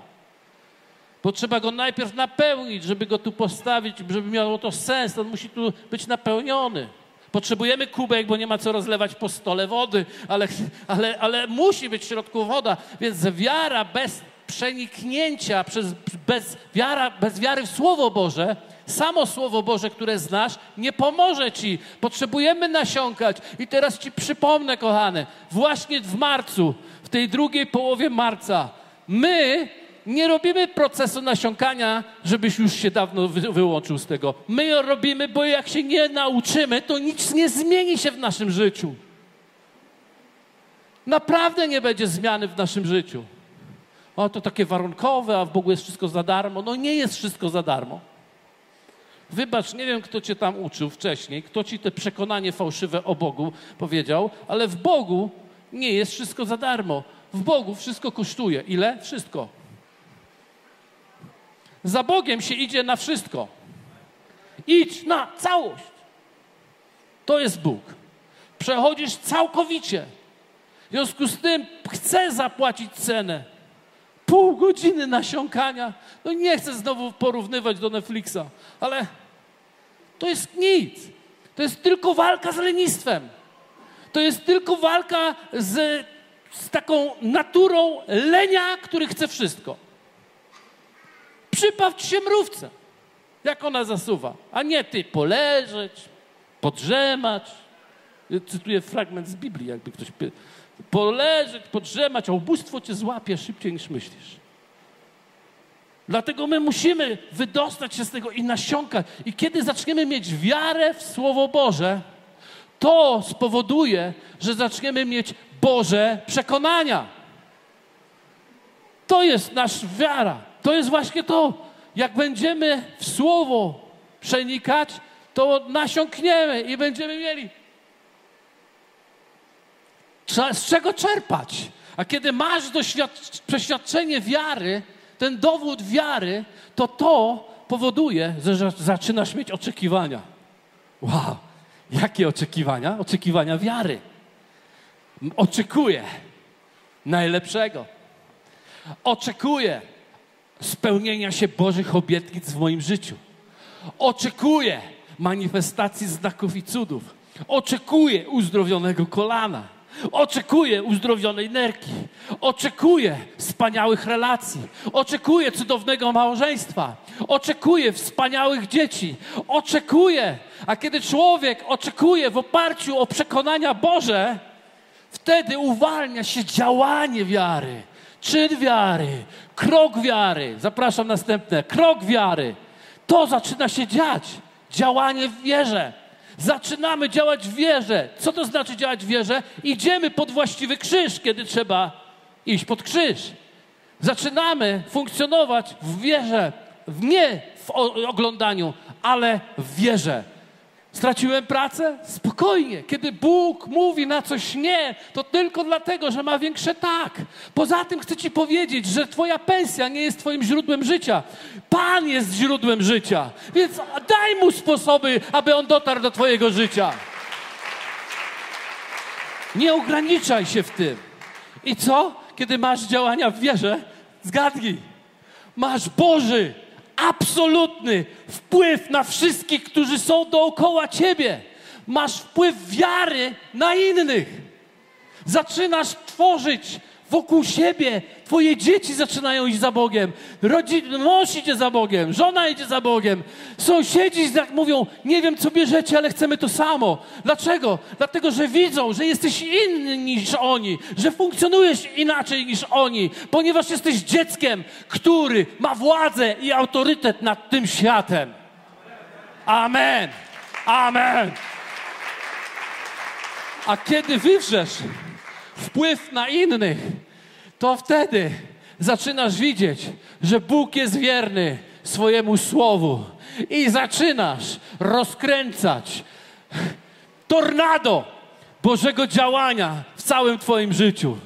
Speaker 1: Bo trzeba go najpierw napełnić, żeby go tu postawić, żeby miało to sens. On musi tu być napełniony. Potrzebujemy kubek, bo nie ma co rozlewać po stole wody, ale, ale, ale musi być w środku woda. Więc wiara bez przeniknięcia, przez, bez, wiara, bez wiary w Słowo Boże Samo Słowo Boże, które znasz, nie pomoże ci. Potrzebujemy nasiąkać. I teraz ci przypomnę, kochane, właśnie w marcu, w tej drugiej połowie marca, my nie robimy procesu nasiąkania, żebyś już się dawno wy wyłączył z tego. My ją robimy, bo jak się nie nauczymy, to nic nie zmieni się w naszym życiu. Naprawdę nie będzie zmiany w naszym życiu. O, to takie warunkowe, a w Bogu jest wszystko za darmo. No nie jest wszystko za darmo. Wybacz, nie wiem, kto cię tam uczył wcześniej, kto ci te przekonanie fałszywe o Bogu powiedział, ale w Bogu nie jest wszystko za darmo. W Bogu wszystko kosztuje. Ile? Wszystko. Za Bogiem się idzie na wszystko. Idź na całość. To jest Bóg. Przechodzisz całkowicie. W związku z tym chcę zapłacić cenę. Pół godziny nasiąkania. No nie chcę znowu porównywać do Netflixa, ale to jest nic. To jest tylko walka z lenistwem. To jest tylko walka z, z taką naturą lenia, który chce wszystko. Przypaw się mrówce, jak ona zasuwa, a nie ty poleżeć, podrzemać. Cytuję fragment z Biblii, jakby ktoś poleżeć, podrzemać, a ubóstwo cię złapie szybciej niż myślisz. Dlatego my musimy wydostać się z tego i nasiąkać. I kiedy zaczniemy mieć wiarę w Słowo Boże, to spowoduje, że zaczniemy mieć Boże przekonania. To jest nasza wiara. To jest właśnie to. Jak będziemy w Słowo przenikać, to nasiąkniemy i będziemy mieli. Z czego czerpać? A kiedy masz doświadczenie wiary, ten dowód wiary, to to powoduje, że zaczynasz mieć oczekiwania. Wow, jakie oczekiwania? Oczekiwania wiary. Oczekuję najlepszego. Oczekuję spełnienia się Bożych obietnic w moim życiu. Oczekuję manifestacji znaków i cudów. Oczekuję uzdrowionego kolana. Oczekuję uzdrowionej nerki. Oczekuję wspaniałych relacji. Oczekuję cudownego małżeństwa. Oczekuję wspaniałych dzieci. Oczekuję. A kiedy człowiek oczekuje w oparciu o przekonania Boże, wtedy uwalnia się działanie wiary, czyn wiary, krok wiary. Zapraszam następne. Krok wiary. To zaczyna się dziać. Działanie w wierze. Zaczynamy działać w wierze. Co to znaczy działać w wierze? Idziemy pod właściwy krzyż, kiedy trzeba iść pod krzyż. Zaczynamy funkcjonować w wierze, nie w oglądaniu, ale w wierze. Straciłem pracę? Spokojnie. Kiedy Bóg mówi na coś nie, to tylko dlatego, że ma większe tak. Poza tym chcę Ci powiedzieć, że Twoja pensja nie jest Twoim źródłem życia. Pan jest źródłem życia. Więc daj mu sposoby, aby on dotarł do Twojego życia. Nie ograniczaj się w tym. I co? Kiedy masz działania w wierze, zgadnij. Masz Boży absolutny wpływ na wszystkich, którzy są dookoła ciebie. Masz wpływ wiary na innych. Zaczynasz tworzyć wokół siebie. Twoje dzieci zaczynają iść za Bogiem. Rodzin, mąż idzie za Bogiem, żona idzie za Bogiem. Sąsiedzi jak mówią, nie wiem co bierzecie, ale chcemy to samo. Dlaczego? Dlatego, że widzą, że jesteś inny niż oni, że funkcjonujesz inaczej niż oni, ponieważ jesteś dzieckiem, który ma władzę i autorytet nad tym światem. Amen. Amen. A kiedy wywrzesz wpływ na innych, to wtedy zaczynasz widzieć, że Bóg jest wierny swojemu słowu i zaczynasz rozkręcać tornado Bożego działania w całym Twoim życiu.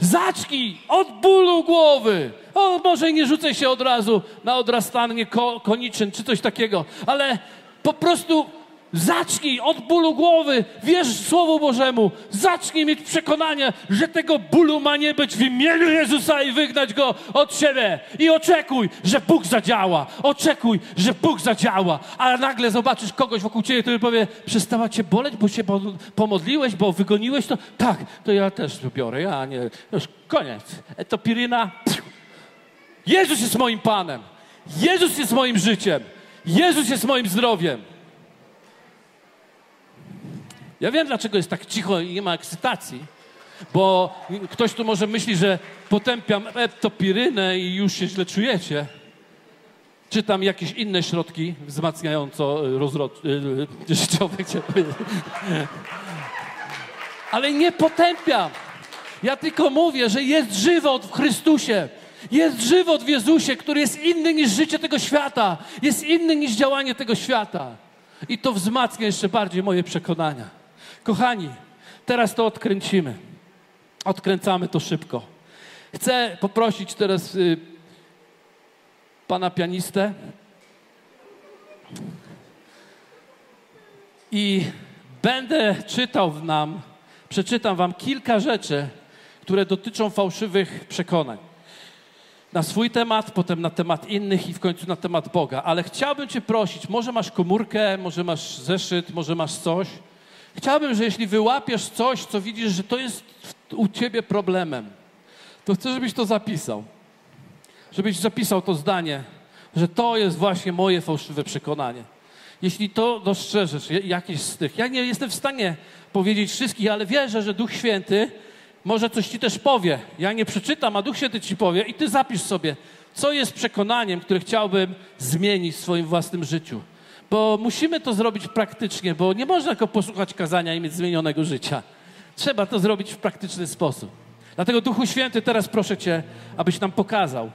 Speaker 1: Zacznij od bólu głowy. O, może nie rzucaj się od razu na odrastanie ko koniczyn czy coś takiego, ale po prostu Zacznij od bólu głowy, wierz Słowu Bożemu. Zacznij mieć przekonanie, że tego bólu ma nie być w imieniu Jezusa i wygnać go od siebie. I oczekuj, że Bóg zadziała. Oczekuj, że Bóg zadziała. A nagle zobaczysz kogoś wokół ciebie, który powie, przestała cię boleć, bo się pomodliłeś, bo wygoniłeś to. Tak, to ja też biorę. Ja nie, już koniec. E, to piryna. Jezus jest moim Panem. Jezus jest moim życiem. Jezus jest moim zdrowiem. Ja wiem, dlaczego jest tak cicho i nie ma ekscytacji, bo ktoś tu może myśli, że potępiam eptopirynę i już się źle czujecie. Czy tam jakieś inne środki wzmacniająco e, rozrod... E, życiowe, Ale nie potępiam. Ja tylko mówię, że jest żywot w Chrystusie. Jest żywot w Jezusie, który jest inny niż życie tego świata. Jest inny niż działanie tego świata. I to wzmacnia jeszcze bardziej moje przekonania. Kochani, teraz to odkręcimy. Odkręcamy to szybko. Chcę poprosić teraz y, pana pianistę. I będę czytał nam, przeczytam wam kilka rzeczy, które dotyczą fałszywych przekonań. Na swój temat, potem na temat innych i w końcu na temat Boga. Ale chciałbym Cię prosić, może masz komórkę, może masz zeszyt, może masz coś. Chciałbym, że jeśli wyłapiesz coś, co widzisz, że to jest u ciebie problemem, to chcę, żebyś to zapisał. Żebyś zapisał to zdanie, że to jest właśnie moje fałszywe przekonanie. Jeśli to dostrzeżesz, jakieś z tych, ja nie jestem w stanie powiedzieć wszystkich, ale wierzę, że Duch Święty może coś ci też powie. Ja nie przeczytam, a Duch Święty ci powie i ty zapisz sobie, co jest przekonaniem, które chciałbym zmienić w swoim własnym życiu bo musimy to zrobić praktycznie, bo nie można tylko posłuchać kazania i mieć zmienionego życia. Trzeba to zrobić w praktyczny sposób. Dlatego Duchu Święty, teraz proszę Cię, abyś nam pokazał,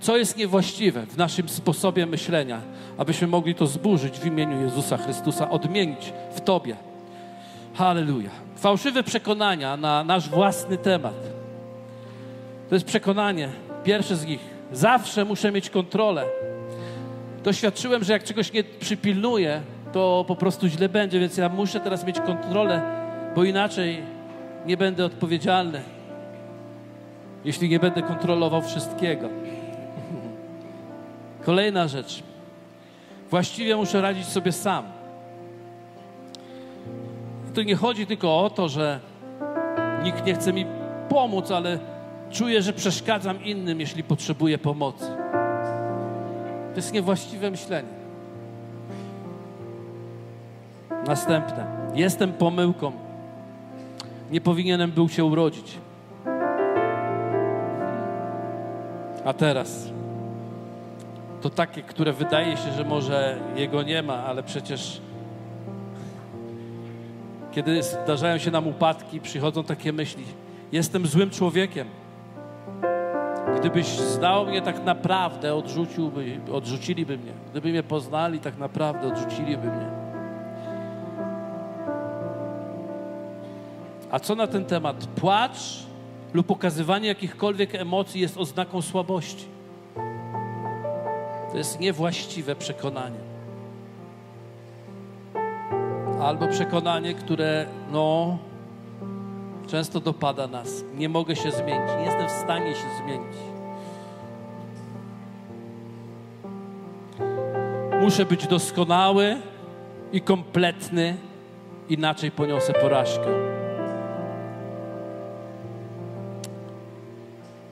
Speaker 1: co jest niewłaściwe w naszym sposobie myślenia, abyśmy mogli to zburzyć w imieniu Jezusa Chrystusa, odmienić w Tobie. Halleluja. Fałszywe przekonania na nasz własny temat. To jest przekonanie, pierwsze z nich. Zawsze muszę mieć kontrolę doświadczyłem, że jak czegoś nie przypilnuję, to po prostu źle będzie, więc ja muszę teraz mieć kontrolę, bo inaczej nie będę odpowiedzialny, jeśli nie będę kontrolował wszystkiego. Kolejna rzecz. Właściwie muszę radzić sobie sam. Tu nie chodzi tylko o to, że Nikt nie chce mi pomóc, ale czuję, że przeszkadzam innym, jeśli potrzebuję pomocy. To jest niewłaściwe myślenie. Następne. Jestem pomyłką. Nie powinienem był się urodzić. A teraz to takie, które wydaje się, że może jego nie ma, ale przecież kiedy zdarzają się nam upadki, przychodzą takie myśli: Jestem złym człowiekiem. Gdybyś znał mnie tak naprawdę, odrzuciłby, odrzuciliby mnie. Gdyby mnie poznali, tak naprawdę odrzuciliby mnie. A co na ten temat? Płacz lub pokazywanie jakichkolwiek emocji jest oznaką słabości. To jest niewłaściwe przekonanie. Albo przekonanie, które no, często dopada nas. Nie mogę się zmienić, nie jestem w stanie się zmienić. Muszę być doskonały i kompletny, inaczej poniosę porażkę.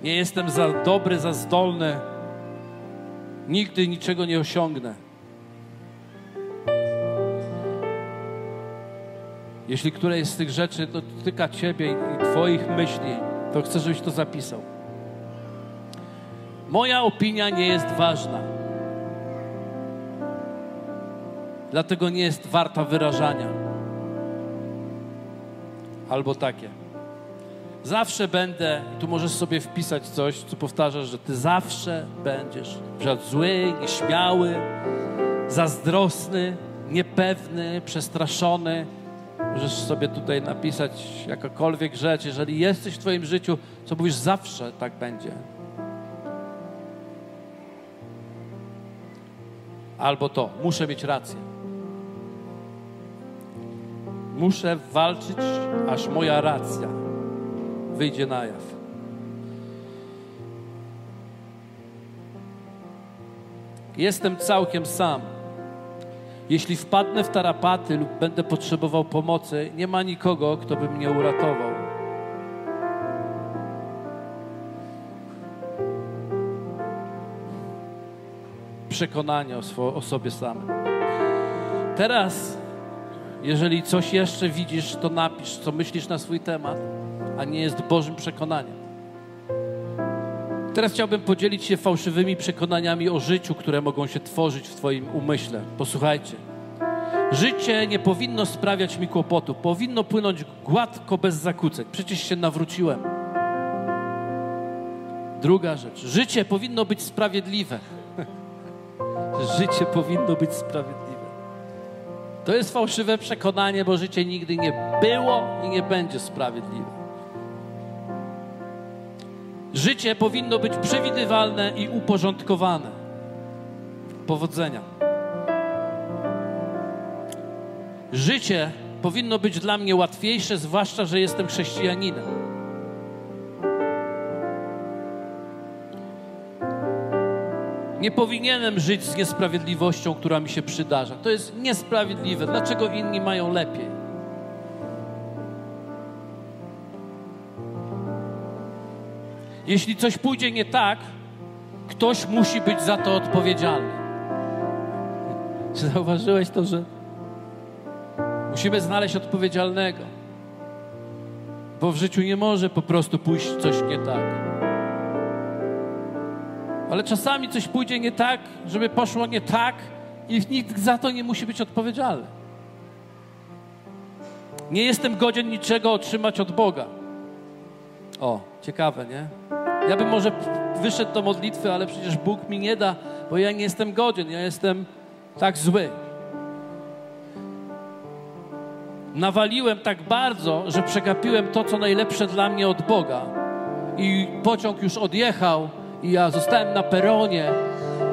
Speaker 1: Nie jestem za dobry, za zdolny, nigdy niczego nie osiągnę. Jeśli któreś z tych rzeczy dotyka Ciebie i Twoich myśli, to chcę, żebyś to zapisał. Moja opinia nie jest ważna. Dlatego nie jest warta wyrażania. Albo takie. Zawsze będę, tu możesz sobie wpisać coś, co powtarzasz, że ty zawsze będziesz zły, nieśmiały, zazdrosny, niepewny, przestraszony. Możesz sobie tutaj napisać jakakolwiek rzecz. Jeżeli jesteś w Twoim życiu, co mówisz, zawsze tak będzie. Albo to, muszę mieć rację. Muszę walczyć, aż moja racja wyjdzie na jaw. Jestem całkiem sam. Jeśli wpadnę w tarapaty lub będę potrzebował pomocy, nie ma nikogo, kto by mnie uratował. Przekonanie o, o sobie samym. Teraz, jeżeli coś jeszcze widzisz, to napisz, co myślisz na swój temat, a nie jest Bożym przekonaniem. Teraz chciałbym podzielić się fałszywymi przekonaniami o życiu, które mogą się tworzyć w Twoim umyśle. Posłuchajcie. Życie nie powinno sprawiać mi kłopotu. Powinno płynąć gładko, bez zakłóceń. Przecież się nawróciłem. Druga rzecz. Życie powinno być sprawiedliwe. Życie powinno być sprawiedliwe. To jest fałszywe przekonanie, bo życie nigdy nie było i nie będzie sprawiedliwe. Życie powinno być przewidywalne i uporządkowane. Powodzenia. Życie powinno być dla mnie łatwiejsze, zwłaszcza, że jestem chrześcijaninem. Nie powinienem żyć z niesprawiedliwością, która mi się przydarza. To jest niesprawiedliwe. Dlaczego inni mają lepiej? Jeśli coś pójdzie nie tak, ktoś musi być za to odpowiedzialny. Czy zauważyłeś to, że musimy znaleźć odpowiedzialnego? Bo w życiu nie może po prostu pójść coś nie tak. Ale czasami coś pójdzie nie tak, żeby poszło nie tak i nikt za to nie musi być odpowiedzialny. Nie jestem godzien niczego otrzymać od Boga. O, ciekawe, nie? Ja bym może wyszedł do modlitwy, ale przecież Bóg mi nie da, bo ja nie jestem godzien, ja jestem tak zły. Nawaliłem tak bardzo, że przegapiłem to, co najlepsze dla mnie od Boga. I pociąg już odjechał, i ja zostałem na peronie,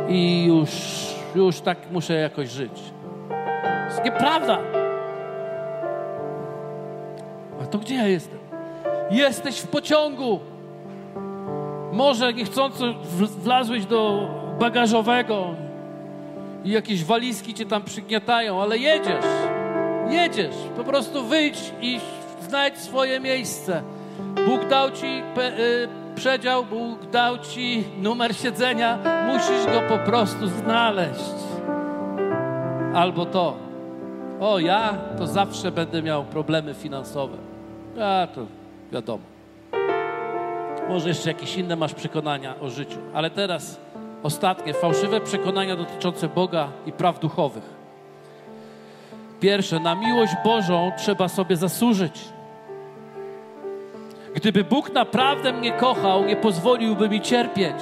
Speaker 1: i już, już tak muszę jakoś żyć. To jest nieprawda. A to gdzie ja jestem? Jesteś w pociągu. Może niechcąco wlazłeś do bagażowego i jakieś walizki cię tam przygniatają, ale jedziesz. Jedziesz. Po prostu wyjdź i znajdź swoje miejsce. Bóg dał ci y, przedział, Bóg dał ci numer siedzenia, musisz go po prostu znaleźć. Albo to. O, ja to zawsze będę miał problemy finansowe. A to wiadomo. Może jeszcze jakieś inne masz przekonania o życiu, ale teraz ostatnie, fałszywe przekonania dotyczące Boga i praw duchowych. Pierwsze, na miłość Bożą trzeba sobie zasłużyć. Gdyby Bóg naprawdę mnie kochał, nie pozwoliłby mi cierpieć.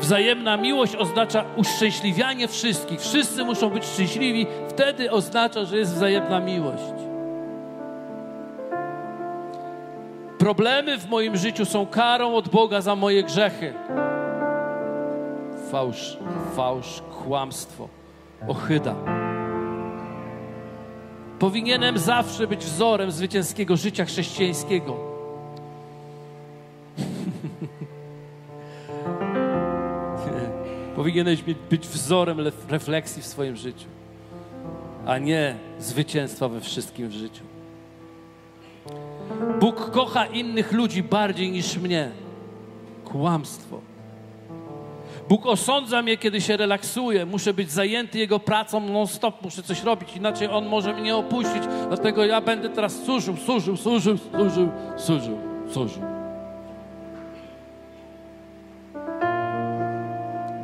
Speaker 1: Wzajemna miłość oznacza uszczęśliwianie wszystkich. Wszyscy muszą być szczęśliwi, wtedy oznacza, że jest wzajemna miłość. Problemy w moim życiu są karą od Boga za moje grzechy. Fałsz, fałsz, kłamstwo, ochyda. Powinienem zawsze być wzorem zwycięskiego życia chrześcijańskiego. Powinieneś być wzorem refleksji w swoim życiu, a nie zwycięstwa we wszystkim w życiu. Bóg kocha innych ludzi bardziej niż mnie. Kłamstwo. Bóg osądza mnie, kiedy się relaksuję. Muszę być zajęty Jego pracą non-stop, muszę coś robić, inaczej On może mnie opuścić. Dlatego ja będę teraz służył, służył, służył, służył, służył, służył.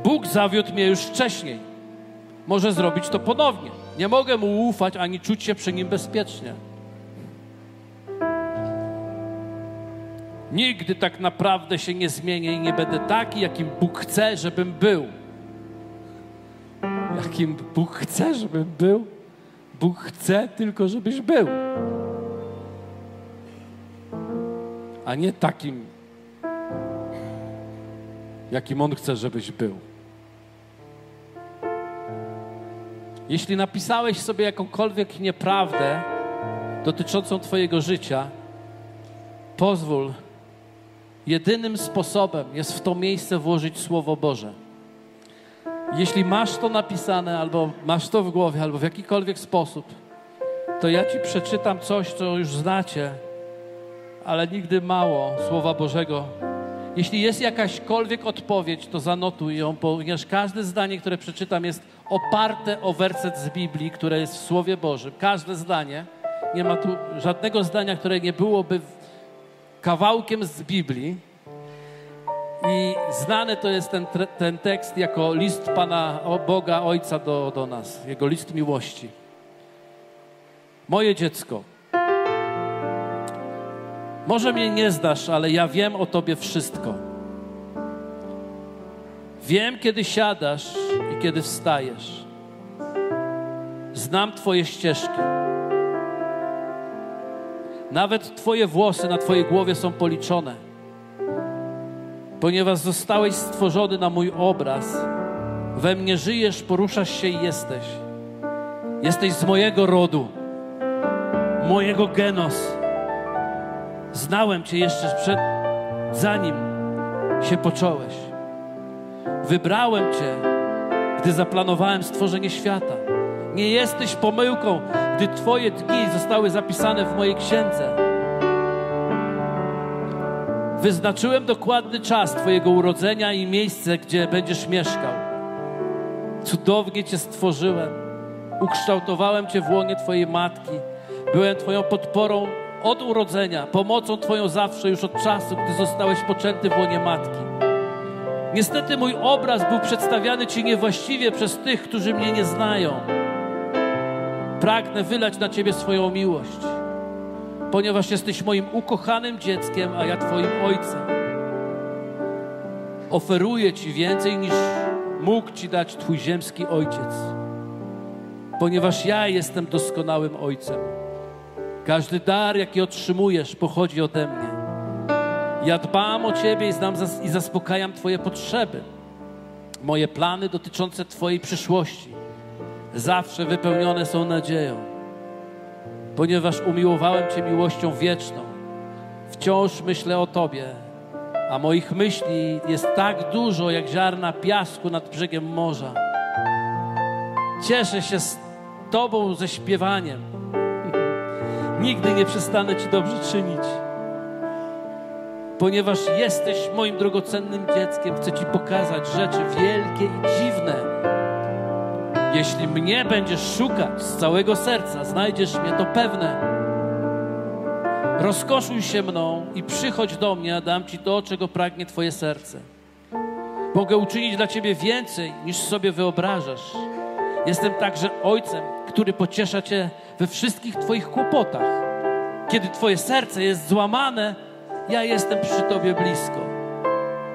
Speaker 1: Bóg zawiódł mnie już wcześniej. Może zrobić to ponownie. Nie mogę Mu ufać ani czuć się przy Nim bezpiecznie. Nigdy tak naprawdę się nie zmienię i nie będę taki, jakim Bóg chce, żebym był. Jakim Bóg chce, żebym był? Bóg chce tylko, żebyś był. A nie takim, jakim On chce, żebyś był. Jeśli napisałeś sobie jakąkolwiek nieprawdę dotyczącą Twojego życia, pozwól, Jedynym sposobem jest w to miejsce włożyć Słowo Boże. Jeśli masz to napisane, albo masz to w głowie, albo w jakikolwiek sposób, to ja Ci przeczytam coś, co już znacie, ale nigdy mało Słowa Bożego. Jeśli jest jakaśkolwiek odpowiedź, to zanotuj ją, ponieważ każde zdanie, które przeczytam, jest oparte o werset z Biblii, które jest w Słowie Bożym. Każde zdanie. Nie ma tu żadnego zdania, które nie byłoby kawałkiem z Biblii. I znany to jest ten, ten tekst jako list Pana Boga Ojca do, do nas, jego list miłości. Moje dziecko, może mnie nie znasz, ale ja wiem o Tobie wszystko. Wiem, kiedy siadasz i kiedy wstajesz. Znam Twoje ścieżki. Nawet Twoje włosy na Twojej głowie są policzone, ponieważ zostałeś stworzony na mój obraz. We mnie żyjesz, poruszasz się i jesteś. Jesteś z mojego rodu, mojego genos. Znałem Cię jeszcze przed, zanim się począłeś. Wybrałem Cię, gdy zaplanowałem stworzenie świata. Nie jesteś pomyłką, gdy Twoje dni zostały zapisane w mojej księdze. Wyznaczyłem dokładny czas Twojego urodzenia i miejsce, gdzie będziesz mieszkał. Cudownie Cię stworzyłem. Ukształtowałem Cię w łonie Twojej matki. Byłem Twoją podporą od urodzenia, pomocą Twoją zawsze już od czasu, gdy zostałeś poczęty w łonie matki. Niestety mój obraz był przedstawiany Ci niewłaściwie przez tych, którzy mnie nie znają pragnę wylać na Ciebie swoją miłość, ponieważ jesteś moim ukochanym dzieckiem, a ja Twoim ojcem. Oferuję Ci więcej niż mógł Ci dać Twój ziemski ojciec, ponieważ ja jestem doskonałym ojcem. Każdy dar, jaki otrzymujesz, pochodzi ode mnie. Ja dbam o Ciebie i, znam i zaspokajam Twoje potrzeby, moje plany dotyczące Twojej przyszłości zawsze wypełnione są nadzieją, ponieważ umiłowałem Cię miłością wieczną. Wciąż myślę o Tobie, a moich myśli jest tak dużo jak ziarna piasku nad brzegiem morza. Cieszę się z Tobą ze śpiewaniem. Nigdy nie przestanę Ci dobrze czynić. Ponieważ jesteś moim drogocennym dzieckiem, chcę Ci pokazać rzeczy wielkie i dziwne. Jeśli mnie będziesz szukać z całego serca, znajdziesz mnie to pewne. Rozkoszuj się mną i przychodź do mnie, a dam Ci to, czego pragnie Twoje serce. Mogę uczynić dla Ciebie więcej, niż sobie wyobrażasz. Jestem także Ojcem, który pociesza Cię we wszystkich Twoich kłopotach. Kiedy Twoje serce jest złamane, ja jestem przy Tobie blisko.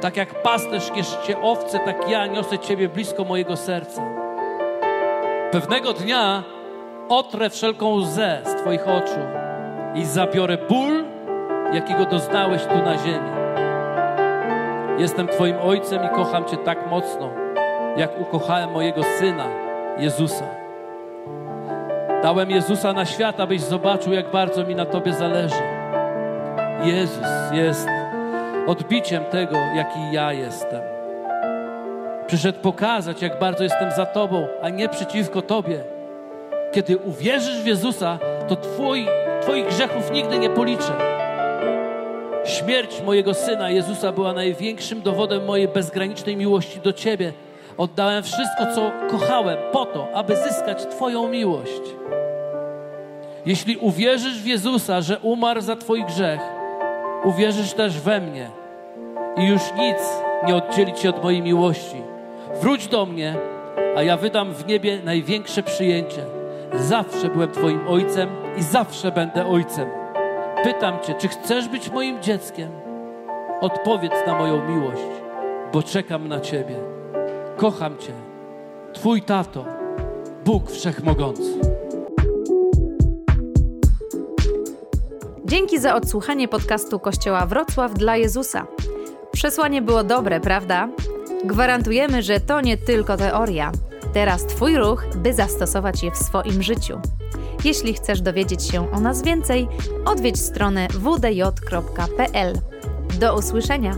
Speaker 1: Tak jak pasterz nieszcie owce, tak ja niosę Ciebie blisko mojego serca. Pewnego dnia otrę wszelką łzę z Twoich oczu i zabiorę ból, jakiego doznałeś tu na ziemi. Jestem Twoim Ojcem i kocham Cię tak mocno, jak ukochałem mojego Syna, Jezusa. Dałem Jezusa na świat, abyś zobaczył, jak bardzo mi na Tobie zależy. Jezus jest odbiciem tego, jaki ja jestem. Przyszedł pokazać, jak bardzo jestem za Tobą, a nie przeciwko Tobie. Kiedy uwierzysz w Jezusa, to twój, Twoich grzechów nigdy nie policzę. Śmierć mojego Syna Jezusa była największym dowodem mojej bezgranicznej miłości do Ciebie. Oddałem wszystko, co kochałem, po to, aby zyskać Twoją miłość. Jeśli uwierzysz w Jezusa, że umarł za Twój grzech, uwierzysz też we mnie i już nic nie oddzieli Cię od mojej miłości. Wróć do mnie, a ja wydam w niebie największe przyjęcie. Zawsze byłem Twoim ojcem i zawsze będę ojcem. Pytam Cię, czy chcesz być moim dzieckiem? Odpowiedz na moją miłość, bo czekam na Ciebie. Kocham Cię, Twój tato, Bóg Wszechmogący.
Speaker 2: Dzięki za odsłuchanie podcastu Kościoła Wrocław dla Jezusa. Przesłanie było dobre, prawda? Gwarantujemy, że to nie tylko teoria. Teraz Twój ruch, by zastosować je w swoim życiu. Jeśli chcesz dowiedzieć się o nas więcej, odwiedź stronę wdj.pl. Do usłyszenia!